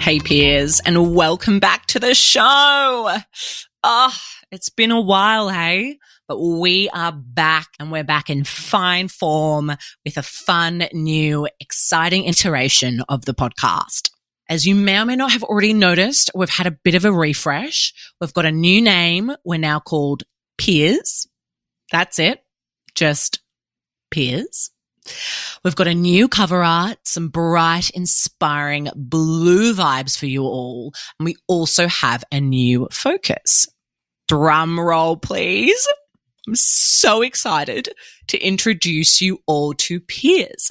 Hey, peers, and welcome back to the show. Oh, it's been a while, hey? But we are back and we're back in fine form with a fun, new, exciting iteration of the podcast. As you may or may not have already noticed, we've had a bit of a refresh. We've got a new name. We're now called Peers. That's it. Just Peers. We've got a new cover art, some bright, inspiring blue vibes for you all. And we also have a new focus. Drum roll, please. I'm so excited to introduce you all to Peers,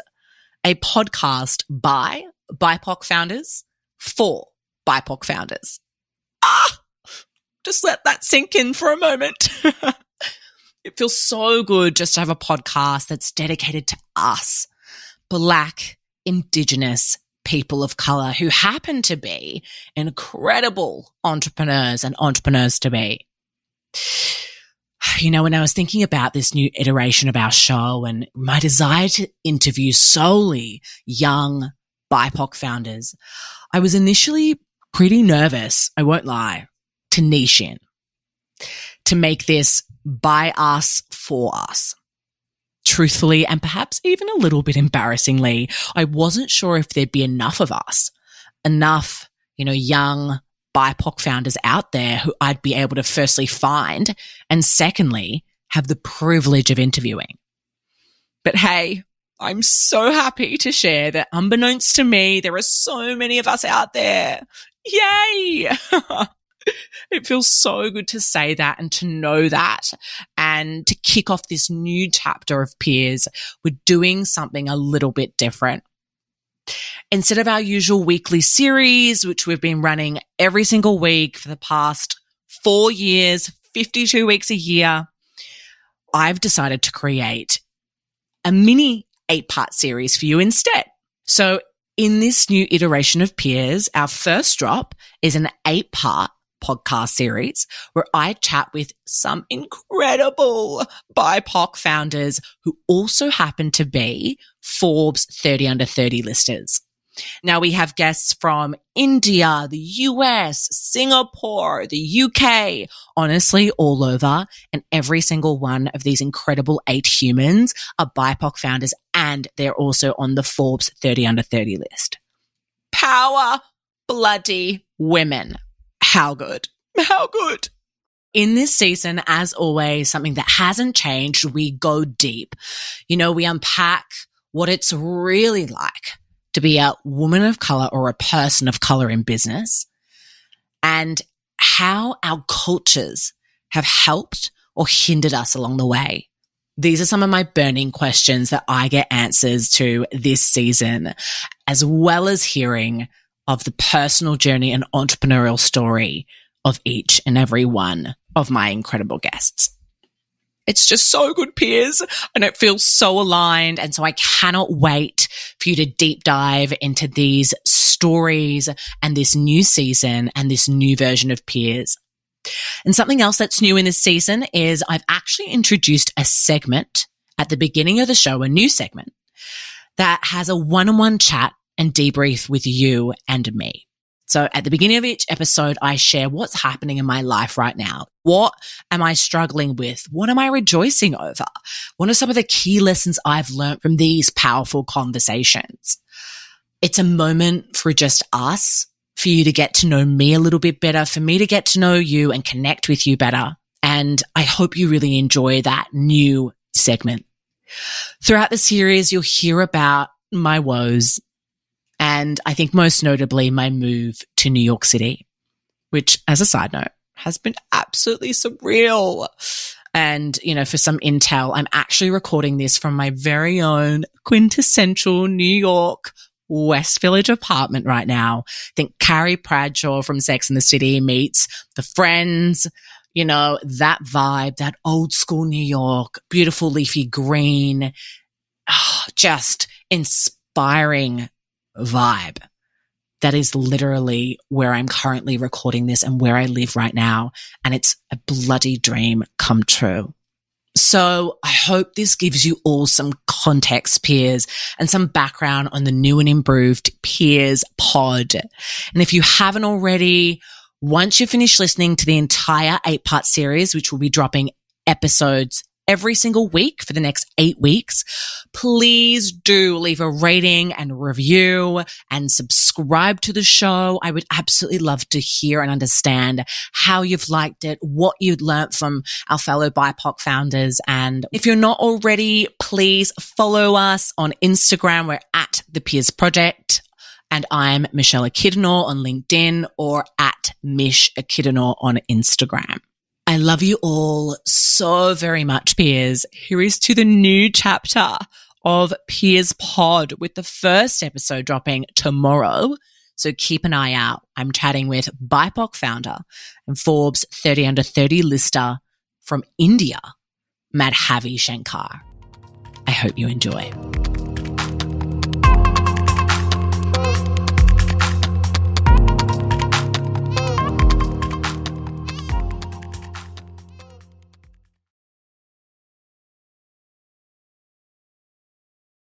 a podcast by BIPOC founders for BIPOC founders. Ah, just let that sink in for a moment. it feels so good just to have a podcast that's dedicated to us, Black, Indigenous people of color who happen to be incredible entrepreneurs and entrepreneurs to be. You know, when I was thinking about this new iteration of our show and my desire to interview solely young BIPOC founders, I was initially pretty nervous, I won't lie, to niche in, to make this by us for us. Truthfully, and perhaps even a little bit embarrassingly, I wasn't sure if there'd be enough of us, enough, you know, young BIPOC founders out there who I'd be able to firstly find and secondly, have the privilege of interviewing. But hey, I'm so happy to share that unbeknownst to me, there are so many of us out there. Yay! it feels so good to say that and to know that and to kick off this new chapter of peers. We're doing something a little bit different. Instead of our usual weekly series, which we've been running every single week for the past four years, 52 weeks a year, I've decided to create a mini eight part series for you instead. So in this new iteration of Peers, our first drop is an eight part podcast series where I chat with some incredible BIPOC founders who also happen to be Forbes 30 under 30 listers. Now we have guests from India, the US, Singapore, the UK, honestly, all over. And every single one of these incredible eight humans are BIPOC founders and they're also on the Forbes 30 under 30 list. Power bloody women. How good. How good. In this season, as always, something that hasn't changed, we go deep. You know, we unpack what it's really like to be a woman of color or a person of color in business and how our cultures have helped or hindered us along the way. These are some of my burning questions that I get answers to this season, as well as hearing of the personal journey and entrepreneurial story of each and every one of my incredible guests. It's just so good, peers, and it feels so aligned. And so I cannot wait for you to deep dive into these stories and this new season and this new version of peers. And something else that's new in this season is I've actually introduced a segment at the beginning of the show, a new segment that has a one on one chat and debrief with you and me. So at the beginning of each episode, I share what's happening in my life right now. What am I struggling with? What am I rejoicing over? What are some of the key lessons I've learned from these powerful conversations? It's a moment for just us, for you to get to know me a little bit better, for me to get to know you and connect with you better. And I hope you really enjoy that new segment. Throughout the series, you'll hear about my woes, and I think most notably my move to New York City, which as a side note has been absolutely surreal. And, you know, for some intel, I'm actually recording this from my very own quintessential New York West Village apartment right now. I think Carrie Bradshaw from Sex and the City meets the friends, you know, that vibe, that old school New York, beautiful leafy green, just inspiring vibe. That is literally where I'm currently recording this and where I live right now. And it's a bloody dream come true. So I hope this gives you all some context, peers, and some background on the new and improved Peers Pod. And if you haven't already, once you finish listening to the entire eight part series, which will be dropping episodes every single week for the next eight weeks, please do leave a rating and review and subscribe to the show. I would absolutely love to hear and understand how you've liked it, what you'd learnt from our fellow BIPOC founders. And if you're not already, please follow us on Instagram. We're at the Peers Project. And I'm Michelle Akhidenor on LinkedIn or at Mish Akhidenor on Instagram. I love you all so very much, peers. Here is to the new chapter of Peers Pod with the first episode dropping tomorrow. So keep an eye out. I'm chatting with BIPOC founder and Forbes 30 under 30 lister from India, Madhavi Shankar. I hope you enjoy.